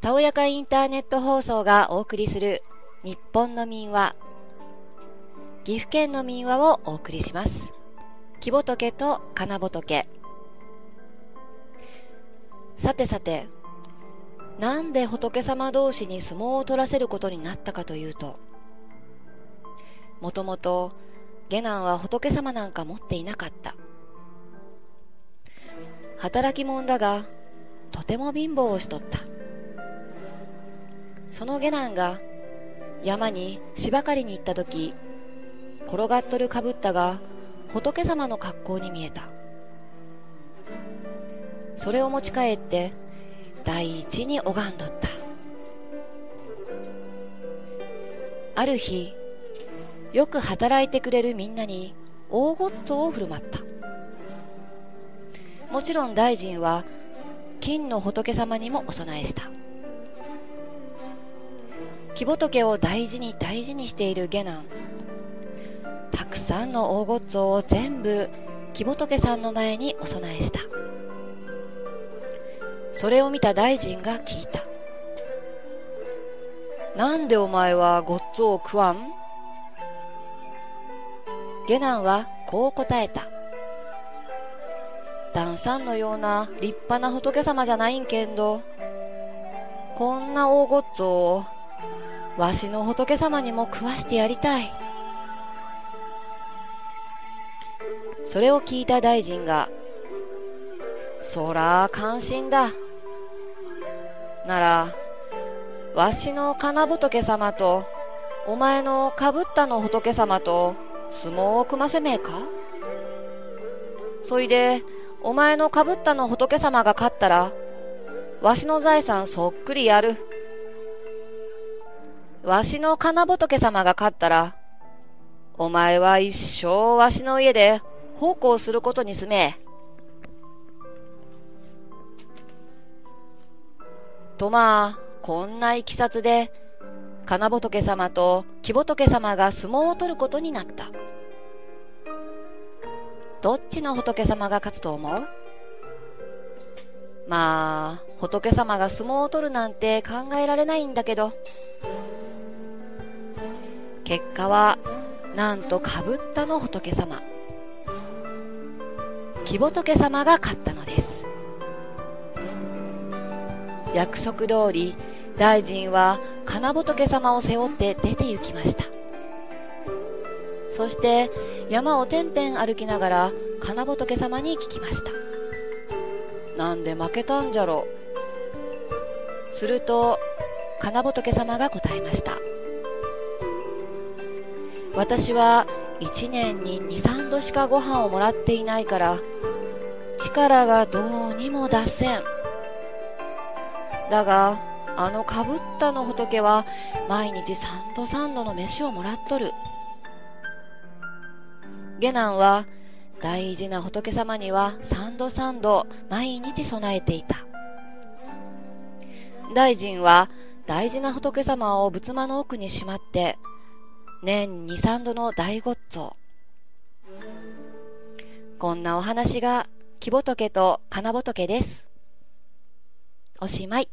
たおやかインターネット放送がお送りする日本の民話。岐阜県の民話をお送りします。木仏と金仏。さてさてなんで仏様同士に相撲を取らせることになったかというともともと下男は仏様なんか持っていなかった。働き者だがとても貧乏をしとった。その下男が山に芝刈りに行った時転がっとるかぶったが仏様の格好に見えた。それを持ち帰って第一に拝んどった。ある日よく働いてくれるみんなに大ごっつを振る舞った。もちろん大臣は金の仏様にもお供えした。木仏を大事に大事にしている下男。たくさんの大ごっつを全部木仏さんの前にお供えした。それを見た大臣が聞いた。なんでお前はごっつを食わん？下男はこう答えた。旦さんのような立派な仏様じゃないんけんどこんな大ごっつをわしの仏様にも食わしてやりたい。それを聞いた大臣がそら感心だ。ならわしの金仏様とお前のかぶったの仏様と相撲を組ませめえか？そいでお前のかぶったの仏様が勝ったらわしの財産そっくりやる。わしの金仏様が勝ったらお前は一生わしの家で奉公することにすめ。とまあこんないきさつで金仏様と木仏様が相撲を取ることになった。どっちの仏様が勝つと思う？まあ仏様が相撲を取るなんて考えられないんだけど。結果はなんとかぶったの仏様。木仏様が勝ったのです。約束通り大臣は金仏様を背負って出て行きました。そして山をてんてん歩きながら金仏様に聞きました。なんで負けたんじゃろ。すると金仏様が答えました。私は1年に23度しかご飯をもらっていないから力がどうにも出せん。だがあのかぶったの仏は毎日3度3度の飯をもらっとる。下男は大事な仏様には3度3度毎日備えていた。大臣は大事な仏様を仏間の奥にしまって年2、3度の大ごっつこんなお話が木仏と金仏です。おしまい。